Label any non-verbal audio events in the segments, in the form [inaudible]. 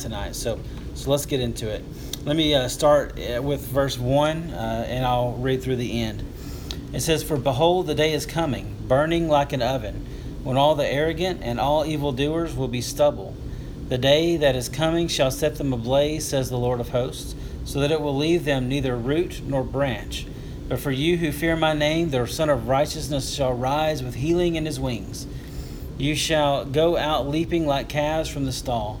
tonight. So, so let's get into it. Let me uh, start uh, with verse 1, uh, and I'll read through the end. It says, For behold, the day is coming, burning like an oven, when all the arrogant and all evildoers will be stubble. The day that is coming shall set them ablaze, says the Lord of hosts, so that it will leave them neither root nor branch. But for you who fear my name, the Son of Righteousness shall rise with healing in his wings. You shall go out leaping like calves from the stall,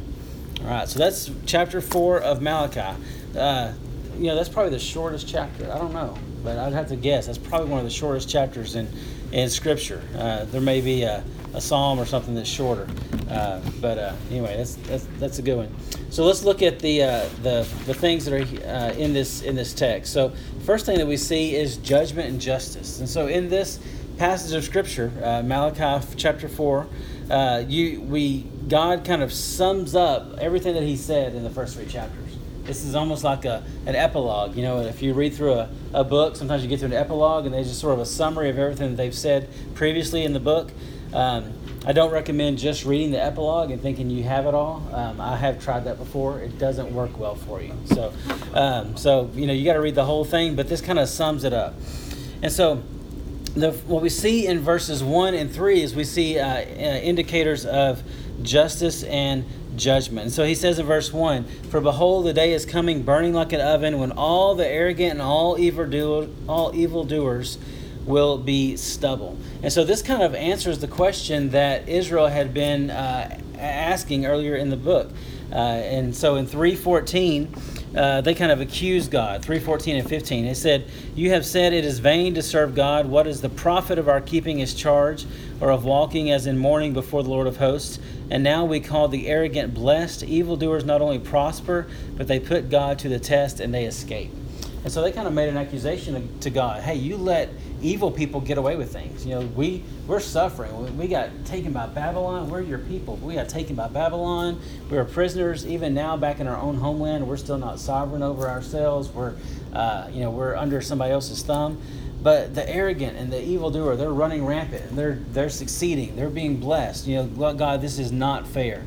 All right, so that's chapter 4 of Malachi. Uh, you know, that's probably the shortest chapter. I don't know, but I'd have to guess. That's probably one of the shortest chapters in, in Scripture. Uh, there may be a, a psalm or something that's shorter. Uh, but uh, anyway, that's, that's, that's a good one. So let's look at the, uh, the, the things that are uh, in, this, in this text. So, first thing that we see is judgment and justice. And so, in this passage of Scripture, uh, Malachi chapter 4, uh, you, we, God kind of sums up everything that He said in the first three chapters. This is almost like a, an epilogue. You know, if you read through a, a book, sometimes you get to an epilogue and there's just sort of a summary of everything that they've said previously in the book. Um, I don't recommend just reading the epilogue and thinking you have it all. Um, I have tried that before. It doesn't work well for you. So, um, so you know, you got to read the whole thing. But this kind of sums it up. And so, the, what we see in verses one and three is we see uh, uh, indicators of justice and judgment. And so he says in verse 1 For behold, the day is coming burning like an oven when all the arrogant and all all evildoers will be stubble. And so this kind of answers the question that Israel had been uh, asking earlier in the book. Uh, and so in 314, uh, they kind of accused God. 314 and 15. They said, You have said it is vain to serve God. What is the profit of our keeping his charge or of walking as in mourning before the Lord of hosts? And now we call the arrogant blessed. Evildoers not only prosper, but they put God to the test and they escape. And so they kind of made an accusation to God. Hey, you let evil people get away with things. You know, we we're suffering. We got taken by Babylon. We're your people. We got taken by Babylon. We are prisoners. Even now, back in our own homeland, we're still not sovereign over ourselves. We're, uh, you know, we're under somebody else's thumb. But the arrogant and the evildoer, they're running rampant. And they're they're succeeding. They're being blessed. You know, God, this is not fair.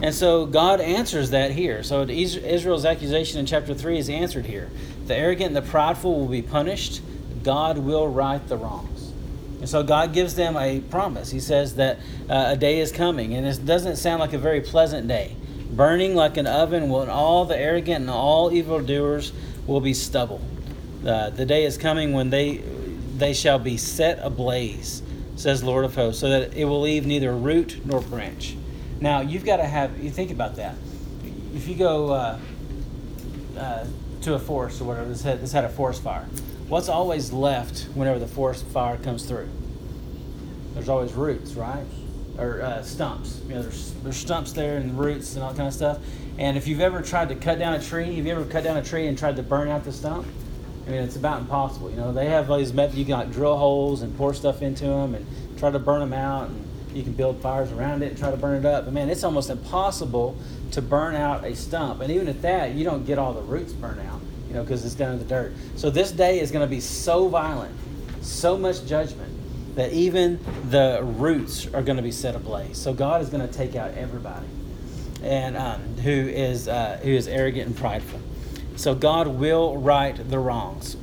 And so God answers that here. So Israel's accusation in chapter 3 is answered here. The arrogant and the prideful will be punished God will right the wrongs. And so God gives them a promise. He says that uh, a day is coming, and it doesn't sound like a very pleasant day. Burning like an oven, when all the arrogant and all evildoers will be stubble. Uh, the day is coming when they they shall be set ablaze, says Lord of hosts, so that it will leave neither root nor branch. Now you've got to have you think about that. If you go uh, uh, to a forest or whatever, this had, this had a forest fire what's always left whenever the forest fire comes through? There's always roots, right? Or uh, stumps. You know, there's, there's stumps there and roots and all kind of stuff. And if you've ever tried to cut down a tree, have you ever cut down a tree and tried to burn out the stump? I mean, it's about impossible. You know, they have all these methods. You can like drill holes and pour stuff into them and try to burn them out. And you can build fires around it and try to burn it up. But man, it's almost impossible to burn out a stump. And even at that, you don't get all the roots burned out you know, because it's down in the dirt. So this day is going to be so violent, so much judgment, that even the roots are going to be set ablaze. So God is going to take out everybody, and um, who is uh, who is arrogant and prideful. So God will right the wrongs,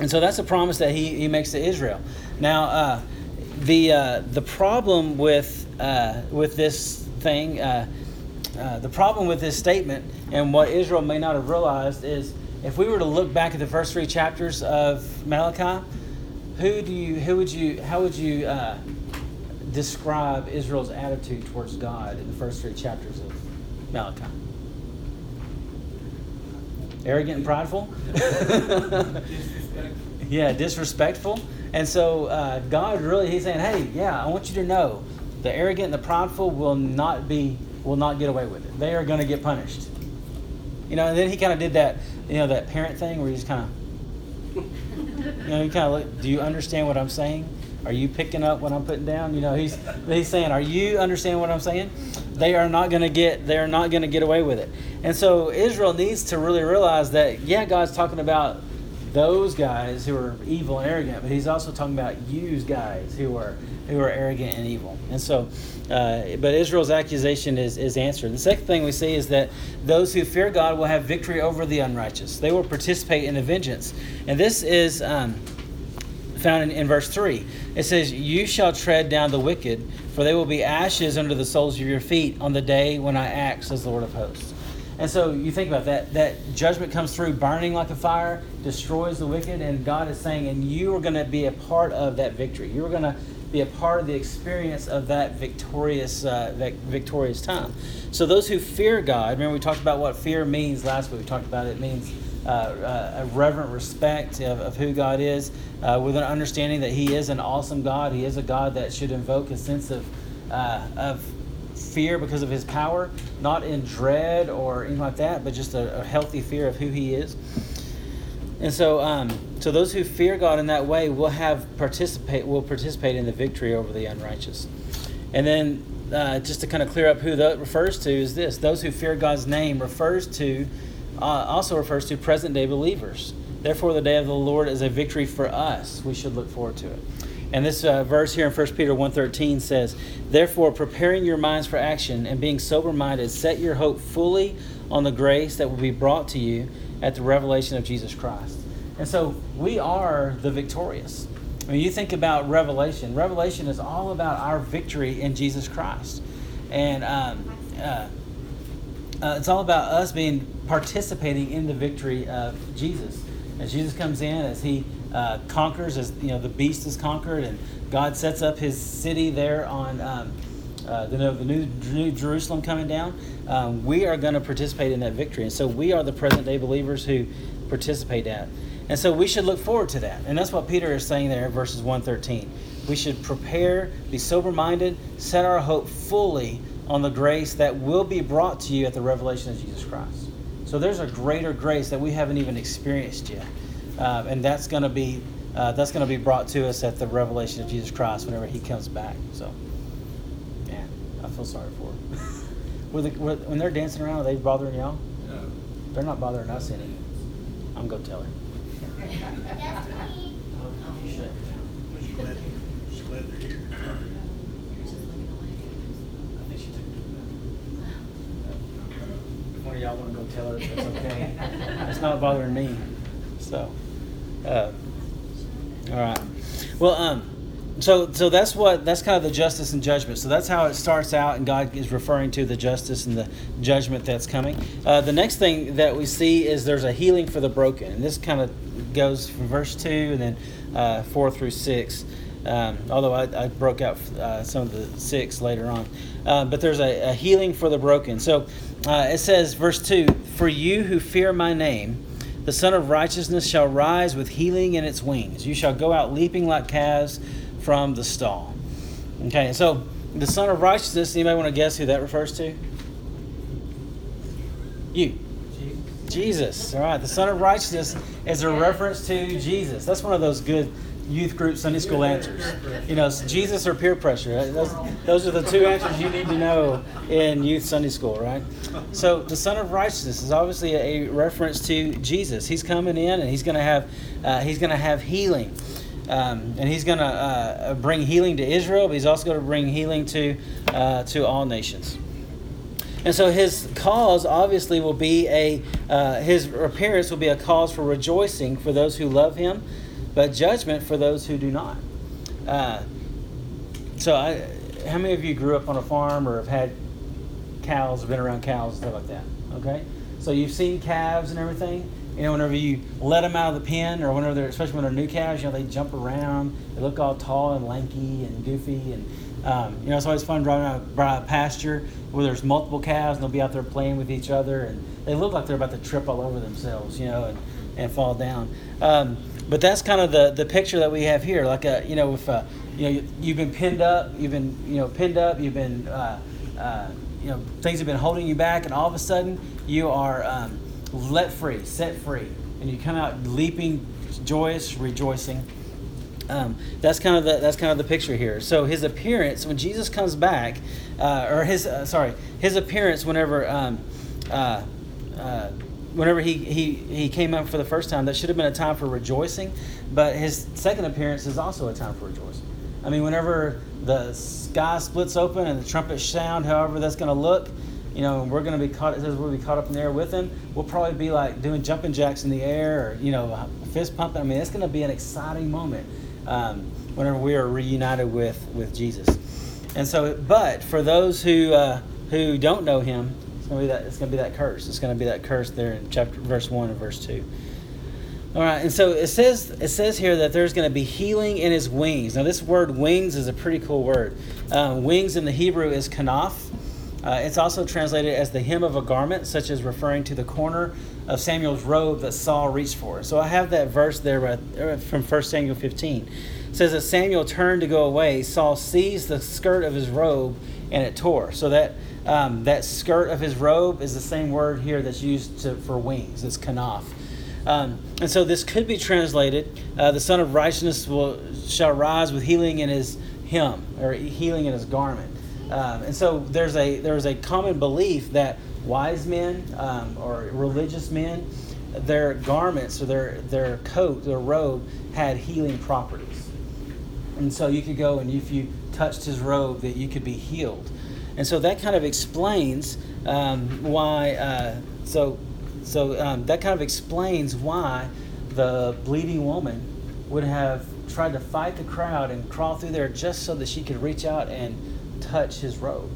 and so that's a promise that He He makes to Israel. Now, uh, the uh, the problem with uh, with this thing. Uh, uh, the problem with this statement and what Israel may not have realized is if we were to look back at the first three chapters of Malachi, who do you, who would you, how would you uh, describe Israel's attitude towards God in the first three chapters of Malachi? Arrogant and prideful? [laughs] yeah, disrespectful. And so uh, God really, He's saying, hey, yeah, I want you to know the arrogant and the prideful will not be, will not get away with it. They are going to get punished. You know, and then he kind of did that, you know, that parent thing where he just kind of, you know, you kind of look, do you understand what I'm saying? Are you picking up what I'm putting down? You know, he's he's saying, are you understand what I'm saying? They are not going to get they are not going to get away with it. And so Israel needs to really realize that yeah, God's talking about those guys who are evil and arrogant, but he's also talking about you guys who are who are arrogant and evil. And so, uh, but Israel's accusation is is answered. The second thing we see is that those who fear God will have victory over the unrighteous. They will participate in the vengeance, and this is. Um, found in, in verse 3. It says, You shall tread down the wicked, for they will be ashes under the soles of your feet on the day when I act, says the Lord of hosts. And so you think about that, that judgment comes through burning like a fire, destroys the wicked, and God is saying, and you are going to be a part of that victory. You're going to be a part of the experience of that victorious, uh, that victorious time. So those who fear God, remember we talked about what fear means last week. We talked about it means uh, uh, a reverent respect of, of who God is, uh, with an understanding that He is an awesome God. He is a God that should invoke a sense of, uh, of fear because of His power, not in dread or anything like that, but just a, a healthy fear of who He is. And so, um, so those who fear God in that way will have participate will participate in the victory over the unrighteous. And then, uh, just to kind of clear up who that refers to is this: those who fear God's name refers to uh, also refers to present day believers. Therefore, the day of the Lord is a victory for us. We should look forward to it. And this uh, verse here in 1 Peter 1.13 says, Therefore, preparing your minds for action and being sober-minded, set your hope fully on the grace that will be brought to you at the revelation of Jesus Christ. And so we are the victorious. When you think about Revelation, Revelation is all about our victory in Jesus Christ. And um, uh, uh, it's all about us being participating in the victory of Jesus. As Jesus comes in, as he uh, conquers, as you know, the beast is conquered, and God sets up his city there on um, uh, the, the new, new Jerusalem coming down. Um, we are going to participate in that victory, and so we are the present day believers who participate that. And so we should look forward to that. And that's what Peter is saying there in verses 113. We should prepare, be sober minded, set our hope fully on the grace that will be brought to you at the revelation of Jesus Christ. So there's a greater grace that we haven't even experienced yet, uh, and that's going to be uh, that's going to be brought to us at the revelation of Jesus Christ whenever He comes back. So, man, I feel sorry for them. [laughs] when they're dancing around, are they bothering y'all? No. They're not bothering us any. I'm going to tell her. [laughs] If one of y'all want to go tell her it's okay. it's not bothering me. So, uh, all right. Well, um, so so that's what that's kind of the justice and judgment. So that's how it starts out, and God is referring to the justice and the judgment that's coming. Uh, the next thing that we see is there's a healing for the broken, and this kind of goes from verse two and then uh, four through six. Um, although I, I, broke out uh, some of the six later on. Uh, but there's a, a, healing for the broken. So uh, it says, verse 2 For you who fear my name, the Son of Righteousness shall rise with healing in its wings. You shall go out leaping like calves from the stall. Okay, so the Son of Righteousness, anybody want to guess who that refers to? You. Jesus. All right, the Son of Righteousness is a reference to Jesus. That's one of those good youth group Sunday school answers. You know, Jesus or peer pressure. Those, those are the two answers you need to know in youth Sunday school, right? So the Son of Righteousness is obviously a reference to Jesus. He's coming in and he's going to have uh, he's going to have healing. Um, and he's going to uh, bring healing to Israel, but he's also going to bring healing to uh, to all nations. And so his cause obviously will be a uh, his appearance will be a cause for rejoicing for those who love him but judgment for those who do not. Uh, so, I, how many of you grew up on a farm or have had cows, been around cows, stuff like that? Okay, so you've seen calves and everything. You know, whenever you let them out of the pen, or whenever they're, especially when they're new calves, you know, they jump around. They look all tall and lanky and goofy, and um, you know, it's always fun driving out by a pasture where there's multiple calves, and they'll be out there playing with each other, and they look like they're about to trip all over themselves, you know, and, and fall down. Um, but that's kind of the, the picture that we have here. Like a, you know, if uh, you know you've been pinned up, you've been you know pinned up, you've been uh, uh, you know things have been holding you back, and all of a sudden you are um, let free, set free, and you come out leaping, joyous, rejoicing. Um, that's kind of the that's kind of the picture here. So his appearance when Jesus comes back, uh, or his uh, sorry, his appearance whenever um, uh, uh, whenever he, he he came up for the first time, that should have been a time for rejoicing. But his second appearance is also a time for rejoicing. I mean, whenever the sky splits open and the trumpets sound, however that's going to look, you know, we're going to be caught. We'll be caught up in the air with him. We'll probably be like doing jumping jacks in the air, or you know, fist pumping. I mean, it's going to be an exciting moment um, whenever we are reunited with with Jesus. And so, but for those who uh, who don't know Him, to be that it's to be that curse. It's to be that curse there in chapter verse one and verse two. All right, and so it says it says here that there's going to be healing in his wings. Now, this word "wings" is a pretty cool word. Um, wings in the Hebrew is kanaf. Uh, it's also translated as the hem of a garment, such as referring to the corner of Samuel's robe that Saul reached for. So I have that verse there uh, from 1 Samuel 15. It says that Samuel turned to go away. Saul seized the skirt of his robe and it tore. So that um, that skirt of his robe is the same word here that's used to, for wings. It's kanaf. Um, and so this could be translated: uh, "The Son of Righteousness will shall rise with healing in his hem, or healing in his garment." Um, and so there's a there's a common belief that wise men um, or religious men, their garments or their their coat, their robe had healing properties. And so you could go and if you touched his robe, that you could be healed. And so that kind of explains um, why. Uh, so so um, that kind of explains why the bleeding woman would have tried to fight the crowd and crawl through there just so that she could reach out and touch his robe.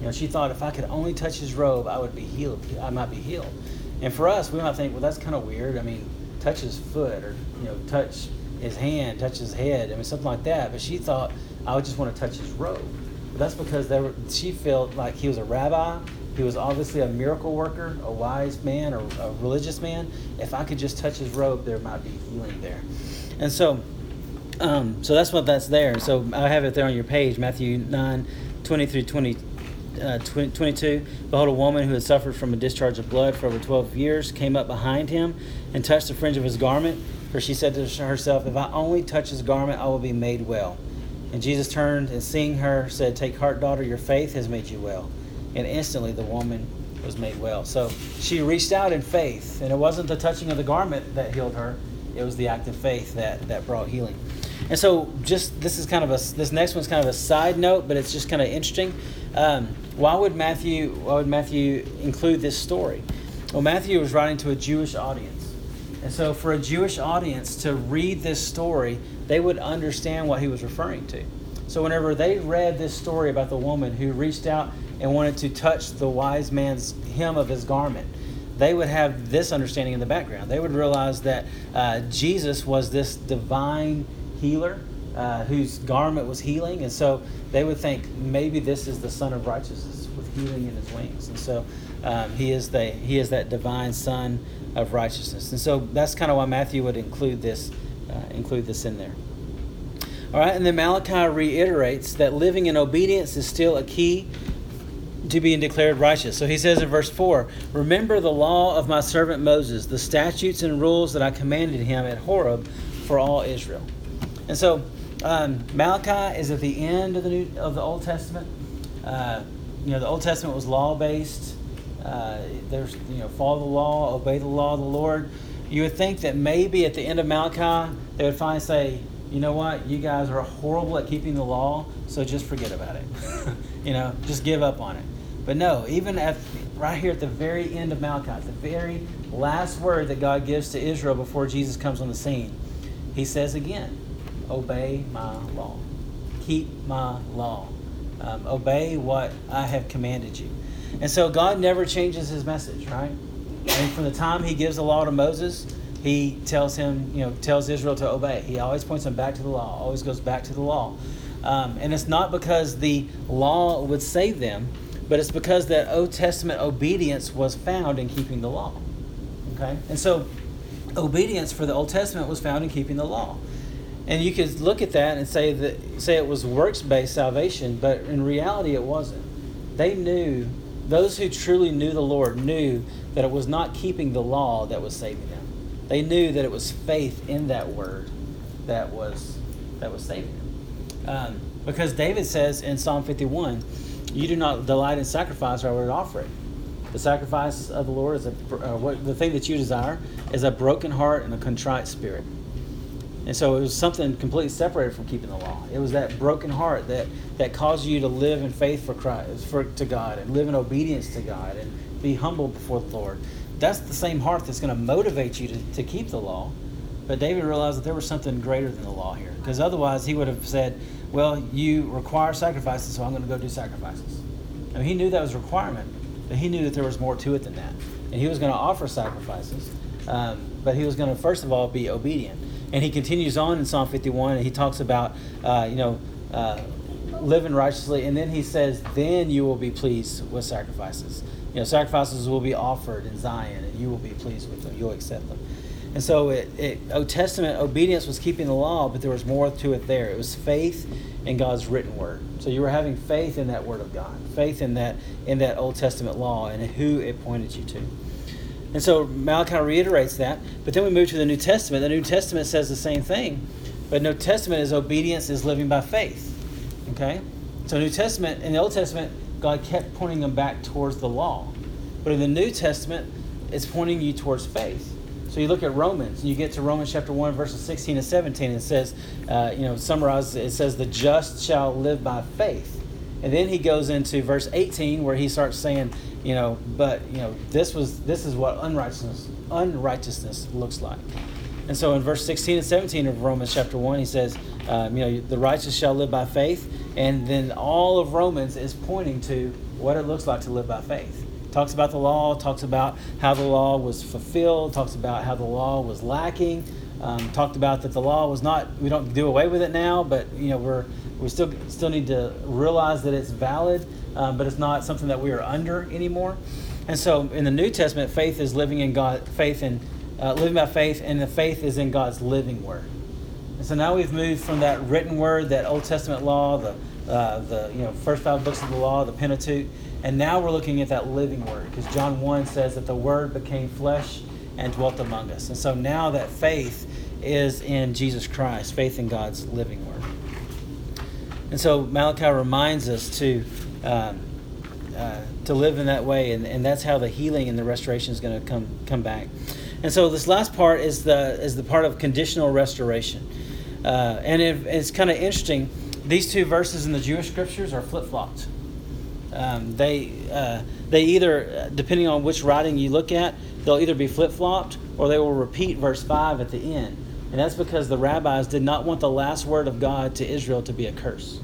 You know, she thought if I could only touch his robe, I would be healed. I might be healed. And for us, we might think, well, that's kind of weird. I mean, touch his foot or you know, touch his hand, touch his head. I mean, something like that. But she thought I would just want to touch his robe. That's because were, she felt like he was a rabbi. He was obviously a miracle worker, a wise man, or a religious man. If I could just touch his robe, there might be healing there. And so um, so that's what that's there. So I have it there on your page, Matthew 9, 20 through 20, uh, 20, 22. Behold, a woman who had suffered from a discharge of blood for over 12 years came up behind him and touched the fringe of his garment. For she said to herself, If I only touch his garment, I will be made well. And Jesus turned and seeing her said, Take heart, daughter, your faith has made you well. And instantly the woman was made well. So she reached out in faith, and it wasn't the touching of the garment that healed her, it was the act of faith that, that brought healing. And so, just this is kind of a this next one's kind of a side note, but it's just kind of interesting. Um, why would Matthew why would Matthew include this story? Well, Matthew was writing to a Jewish audience, and so for a Jewish audience to read this story, they would understand what he was referring to. So whenever they read this story about the woman who reached out and wanted to touch the wise man's hem of his garment, they would have this understanding in the background. They would realize that uh, Jesus was this divine healer uh, whose garment was healing. And so they would think maybe this is the Son of Righteousness with healing in his wings. And so um, he, is the, he is that divine Son of Righteousness. And so that's kind of why Matthew would include this, include this in there. All right, and then Malachi reiterates that living in obedience is still a key to being declared righteous. So he says in verse 4 Remember the law of my servant Moses, the statutes and rules that I commanded him at Horeb for all Israel. And so um, Malachi is at the end of the New, of the Old Testament. Uh, you know, the Old Testament was law based. Uh, there's you know, follow the law, obey the law of the Lord. You would think that maybe at the end of Malachi they would finally say, you know what, you guys are horrible at keeping the law, so just forget about it. [laughs] you know, just give up on it. But no, even at right here at the very end of Malachi, the very last word that God gives to Israel before Jesus comes on the scene, He says again, obey my law. Keep my law. Um, obey what I have commanded you. And so God never changes his message, right? And from the time he gives the law to Moses, he tells him, you know, tells Israel to obey. He always points them back to the law, always goes back to the law. Um, and it's not because the law would save them, but it's because that Old Testament obedience was found in keeping the law. Okay? And so obedience for the Old Testament was found in keeping the law. And you could look at that and say that say it was works based salvation, but in reality it wasn't. They knew those who truly knew the Lord knew that it was not keeping the law that was saving them. They knew that it was faith in that word that was that was saving them. Um, because David says in Psalm 51, "You do not delight in sacrifice, or I would offer it." The sacrifice of the Lord is a, uh, what the thing that you desire is a broken heart and a contrite spirit. And so it was something completely separated from keeping the law. It was that broken heart that, that caused you to live in faith for Christ, for to God, and live in obedience to God, and be humble before the Lord. That's the same heart that's going to motivate you to, to keep the law. But David realized that there was something greater than the law here, because otherwise he would have said, "Well, you require sacrifices, so I'm going to go do sacrifices." Mean, he knew that was a requirement, but he knew that there was more to it than that, and he was going to offer sacrifices. Um, but he was going to first of all be obedient. And he continues on in Psalm 51, and he talks about, uh, you know, uh, living righteously, and then he says, "Then you will be pleased with sacrifices." You know, sacrifices will be offered in Zion, and you will be pleased with them. You'll accept them. And so, it, it, Old Testament obedience was keeping the law, but there was more to it there. It was faith in God's written word. So you were having faith in that word of God, faith in that in that Old Testament law, and who it pointed you to. And so Malachi reiterates that. But then we move to the New Testament. The New Testament says the same thing. But New Testament is obedience is living by faith. Okay? So New Testament, in the Old Testament, God kept pointing them back towards the law. But in the New Testament, it's pointing you towards faith. So you look at Romans, and you get to Romans chapter 1, verses 16 and 17, and it says, uh, you know, summarized, it says, the just shall live by faith. And then he goes into verse 18 where he starts saying, you know, but you know, this was this is what unrighteousness unrighteousness looks like. And so in verse 16 and 17 of Romans chapter 1, he says, um, you know, the righteous shall live by faith. And then all of Romans is pointing to what it looks like to live by faith. Talks about the law, talks about how the law was fulfilled, talks about how the law was lacking, um, talked about that the law was not, we don't do away with it now, but, you know, we're, we still, still need to realize that it's valid um, but it's not something that we are under anymore. And so in the New Testament, faith is living in God, faith in uh, living by faith, and the faith is in God's living word. And so now we've moved from that written word, that Old Testament law, the uh, the you know first five books of the law, the Pentateuch, and now we're looking at that living word because John one says that the Word became flesh and dwelt among us. And so now that faith is in Jesus Christ, faith in God's living word. And so Malachi reminds us to um, uh, to live in that way, and, and that's how the healing and the restoration is going to come come back. And so this last part is the is the part of conditional restoration, uh, and it, it's kind of interesting. These two verses in the Jewish scriptures are flip flopped. Um, they uh, they either depending on which writing you look at, they'll either be flip flopped or they will repeat verse five at the end, and that's because the rabbis did not want the last word of God to Israel to be a curse.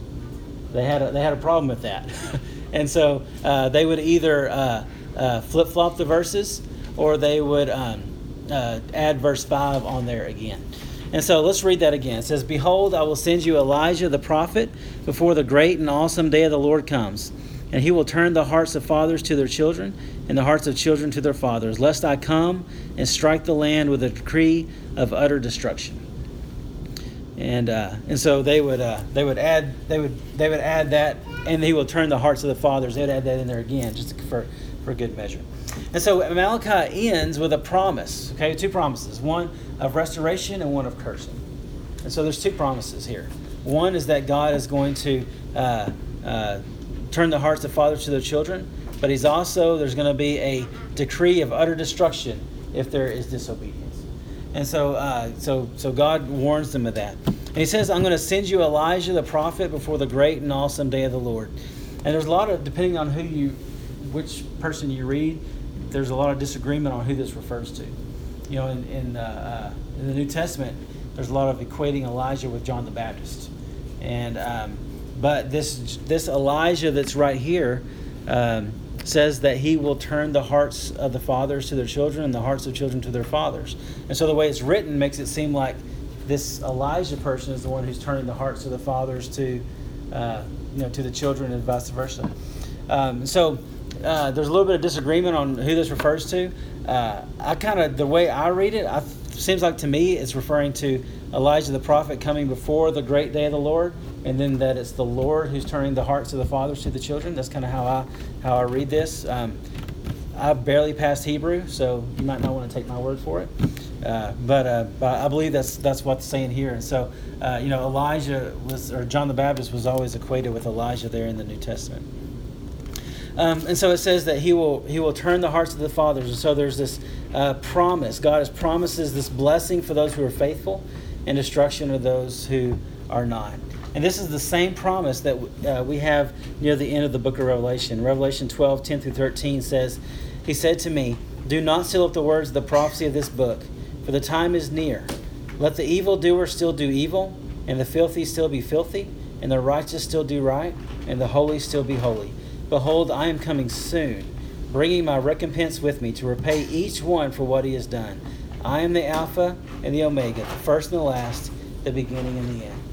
They had a, they had a problem with that, [laughs] and so uh, they would either uh, uh, flip flop the verses or they would um, uh, add verse five on there again. And so let's read that again. It says, "Behold, I will send you Elijah the prophet before the great and awesome day of the Lord comes." And he will turn the hearts of fathers to their children, and the hearts of children to their fathers, lest I come and strike the land with a decree of utter destruction and uh, and so they would uh, they would add they would they would add that, and he will turn the hearts of the fathers. They'd add that in there again, just for for good measure. And so Malachi ends with a promise. Okay, two promises: one of restoration and one of cursing. And so there's two promises here. One is that God is going to uh, uh turn the hearts of fathers to their children, but He's also there's going to be a decree of utter destruction if there is disobedience. And so, uh, so, so God warns them of that. And He says, "I'm going to send you Elijah the prophet before the great and awesome day of the Lord." And there's a lot of, depending on who you, which person you read, there's a lot of disagreement on who this refers to. You know, in in, uh, uh, in the New Testament, there's a lot of equating Elijah with John the Baptist, and um, but this this Elijah that's right here. Um, says that he will turn the hearts of the fathers to their children and the hearts of children to their fathers. And so the way it's written makes it seem like this Elijah person is the one who's turning the hearts of the fathers to, uh, you know, to the children and vice versa. Um, so uh, there's a little bit of disagreement on who this refers to. Uh, I kind of the way I read it, seems like to me it's referring to Elijah the prophet coming before the great day of the Lord, and then that it's the Lord who's turning the hearts of the fathers to the children. That's kind of how I how I read this. Um, I barely passed Hebrew, so you might not want to take my word for it. Uh, but, uh, but I believe that's that's what's saying here. And so, uh, you know, Elijah was, or John the Baptist was always equated with Elijah there in the New Testament. Um, and so it says that he will he will turn the hearts of the fathers. And so there's this uh, promise. God has promises this blessing for those who are faithful, and destruction of those who are not. And this is the same promise that uh, we have near the end of the book of Revelation. Revelation 12, 10 through 13 says, He said to me, Do not seal up the words of the prophecy of this book, for the time is near. Let the evildoer still do evil, and the filthy still be filthy, and the righteous still do right, and the holy still be holy. Behold, I am coming soon, bringing my recompense with me to repay each one for what he has done. I am the Alpha and the Omega, the first and the last, the beginning and the end.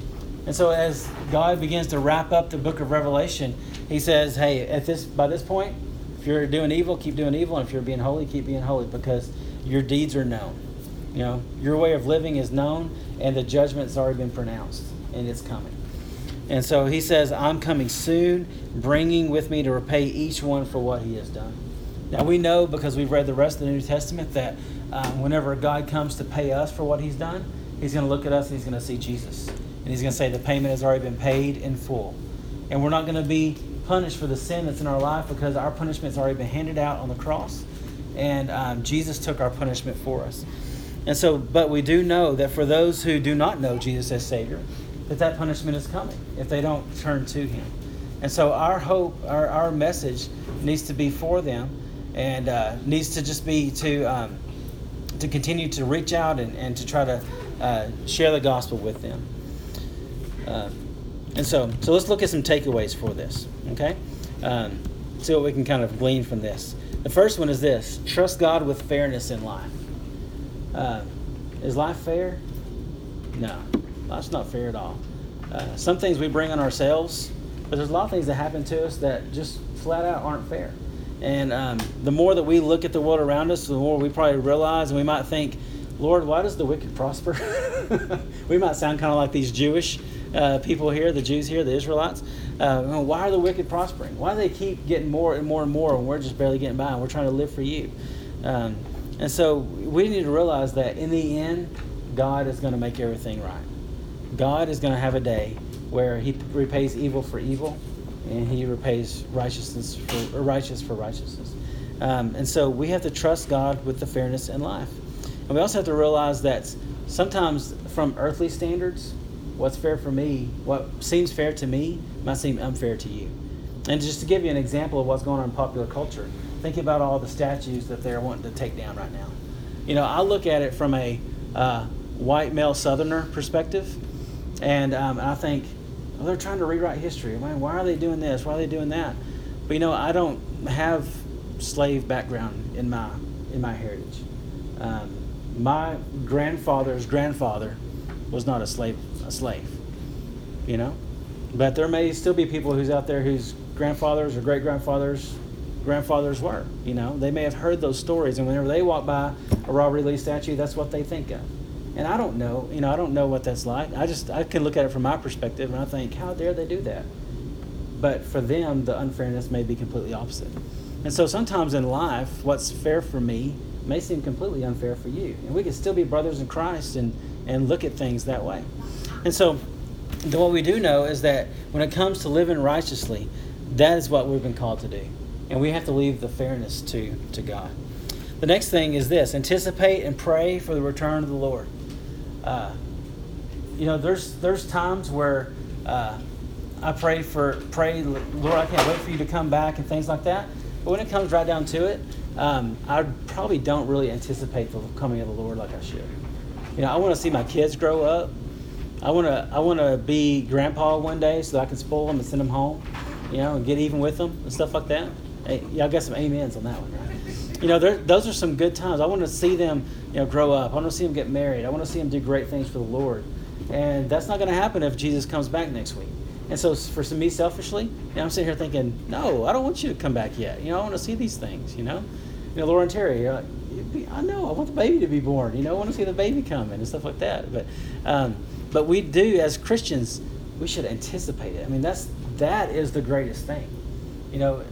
And so as God begins to wrap up the book of Revelation, he says, Hey, at this by this point, if you're doing evil, keep doing evil, and if you're being holy, keep being holy, because your deeds are known. You know, your way of living is known, and the judgment's already been pronounced, and it's coming. And so he says, I'm coming soon, bringing with me to repay each one for what he has done. Now we know because we've read the rest of the New Testament that um, whenever God comes to pay us for what he's done, he's going to look at us and he's going to see Jesus. And he's going to say, The payment has already been paid in full. And we're not going to be punished for the sin that's in our life because our punishment has already been handed out on the cross. And um, Jesus took our punishment for us. And so, but we do know that for those who do not know Jesus as Savior, that that punishment is coming if they don't turn to Him. And so, our hope, our, our message needs to be for them and uh, needs to just be to, um, to continue to reach out and, and to try to uh, share the gospel with them. Uh, and so, so let's look at some takeaways for this, okay? Um, see what we can kind of glean from this. The first one is this trust God with fairness in life. Uh, is life fair? No, life's not fair at all. Uh, some things we bring on ourselves, but there's a lot of things that happen to us that just flat out aren't fair. And um, the more that we look at the world around us, the more we probably realize, and we might think, Lord, why does the wicked prosper? [laughs] we might sound kind of like these Jewish uh, people here, the Jews here, the Israelites. Uh, why are the wicked prospering? Why do they keep getting more and more and more and we're just barely getting by and we're trying to live for you? Um, and so we need to realize that in the end, God is going to make everything right. God is going to have a day where He repays evil for evil, and He repays righteousness for righteous for righteousness. Um, and so we have to trust God with the fairness in life, and we also have to realize that sometimes, from earthly standards, what's fair for me, what seems fair to me, might seem unfair to you. And just to give you an example of what's going on in popular culture, think about all the statues that they're wanting to take down right now. You know, I look at it from a uh, white male Southerner perspective, and, um, I think, well, they're trying to rewrite history. Why are they doing this? Why are they doing that? But you know, I don't have slave background in my in my heritage. Um, my grandfather's grandfather was not a slave a slave. You know, but there may still be people who's out there whose grandfathers or great grandfathers grandfathers were. You know, they may have heard those stories, and whenever they walk by a Robert Lee statue, that's what they think of. And I don't know, you know, I don't know what that's like. I just I can look at it from my perspective, and I think, how dare they do that? But for them, the unfairness may be completely opposite. And so sometimes in life, what's fair for me may seem completely unfair for you, and we can still be brothers in Christ and and look at things that way. And so, what we do know is that when it comes to living righteously, that is what we've been called to do. And we have to leave the fairness to, to God. The next thing is this anticipate and pray for the return of the Lord. Uh, you know, there's there's times where uh, I pray for pray, Lord, I can't wait for you to come back and things like that. But when it comes right down to it, um, I probably don't really anticipate the coming of the Lord like I should. You know, I want to see my kids grow up. I want to I want to be grandpa one day so I can spoil them and send them home. You know, and get even with them and stuff like that. Hey, y'all got some amens on that one, right? You know, those are some good times. I want to see them, you know, grow up. I want to see them get married. I want to see them do great things for the Lord. And that's not going to happen if Jesus comes back next week. And so, for some me selfishly, you know, I'm sitting here thinking, no, I don't want you to come back yet. You know, I want to see these things. You know, you know, Laura and Terry, be, I know I want the baby to be born. You know, I want to see the baby coming and stuff like that. But um, but we do as Christians, we should anticipate it. I mean, that's that is the greatest thing. You know,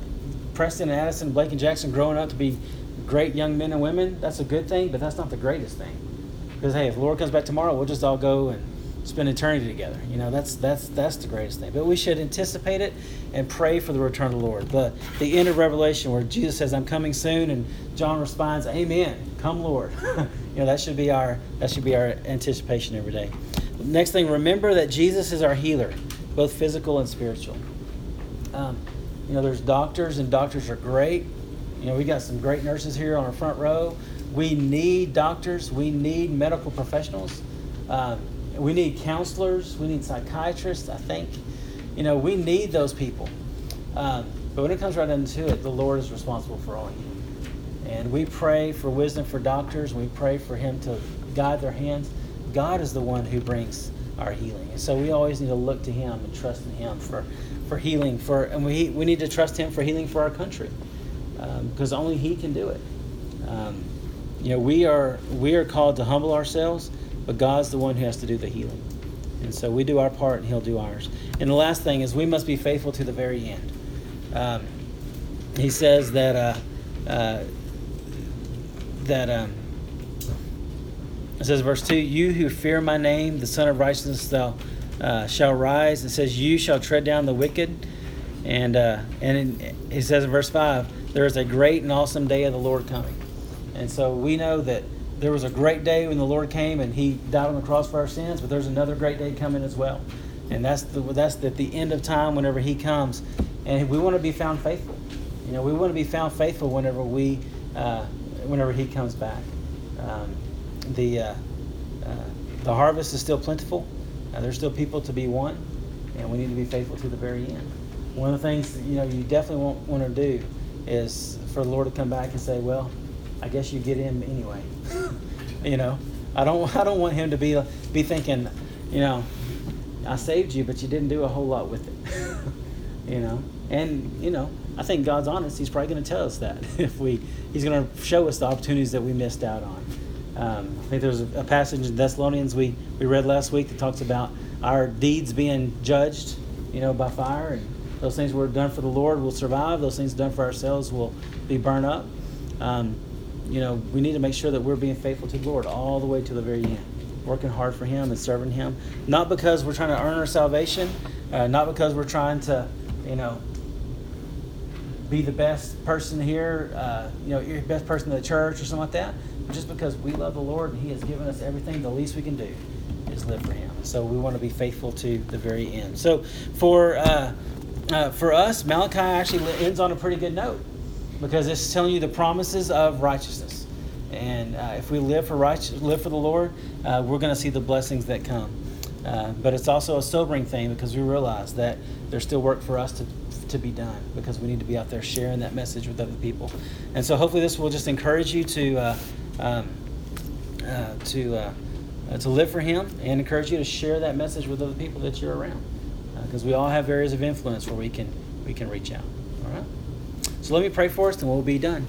Preston and Addison, Blake and Jackson growing up to be great young men and women. That's a good thing, but that's not the greatest thing. Because hey, if Lord comes back tomorrow, we'll just all go and spend eternity together. You know, that's that's that's the greatest thing. But we should anticipate it and pray for the return of the Lord. The the end of Revelation where Jesus says, "I'm coming soon," and John responds, "Amen. Come, Lord." [laughs] you know, that should be our that should be our anticipation every day. Next thing, remember that Jesus is our healer, both physical and spiritual. Um, you know, there's doctors, and doctors are great. You know, we got some great nurses here on our front row. We need doctors. We need medical professionals. Um, we need counselors. We need psychiatrists. I think, you know, we need those people. Um, but when it comes right down to it, the Lord is responsible for all of you. And we pray for wisdom for doctors. We pray for Him to guide their hands. God is the one who brings our healing. And so we always need to look to Him and trust in Him for, for healing. For and we we need to trust Him for healing for our country, because um, only He can do it. Um, you know, we are we are called to humble ourselves, but God's the one who has to do the healing. And so we do our part, and He'll do ours. And the last thing is we must be faithful to the very end. Um, he says that uh, uh, that. Um, it says, verse 2 You who fear my name, the Son of Righteousness, thou uh, shall rise. It says, You shall tread down the wicked. And, uh, and in, it says in verse 5, There is a great and awesome day of the Lord coming. And so we know that there was a great day when the Lord came and he died on the cross for our sins, but there's another great day coming as well. And that's the, that's at the end of time whenever he comes. And we want to be found faithful. You know, we want to be found faithful whenever we, uh, whenever he comes back. Um, the uh, uh, the harvest is still plentiful. Uh, there's still people to be won, and we need to be faithful to the very end. One of the things you know you definitely won't want to do is for the Lord to come back and say, "Well, I guess you get him anyway." you know, I don't [laughs] I don't want him to be be thinking, you know, I saved you, but you didn't do a whole lot with it. [laughs] you know, and you know, I think God's honest. He's probably going to tell us that [laughs] if we He's going to show us the opportunities that we missed out on. Um, I think there's a, passage in Thessalonians we, we read last week that talks about our deeds being judged, you know, by fire, and those things were done for the Lord will survive. Those things done for ourselves will be burned up. Um, you know, we need to make sure that we're being faithful to the Lord all the way to the very end, working hard for Him and serving Him, not because we're trying to earn our salvation, uh, not because we're trying to, you know, be the best person here, uh, you know, you're the best person in the church or something like that just because we love the Lord and He has given us everything, the least we can do is live for Him. So we want to be faithful to the very end. So for uh, uh, for us, Malachi actually ends on a pretty good note because it's telling you the promises of righteousness. And uh, if we live for righteous, live for the Lord, uh, we're going to see the blessings that come. Uh, but it's also a sobering thing because we realize that there's still work for us to to be done because we need to be out there sharing that message with other people. And so hopefully this will just encourage you to uh, um, uh, to uh, to live for Him and encourage you to share that message with other people that you're around, because we all have areas of influence where we can we can reach out. So let me pray for us, and we'll be done.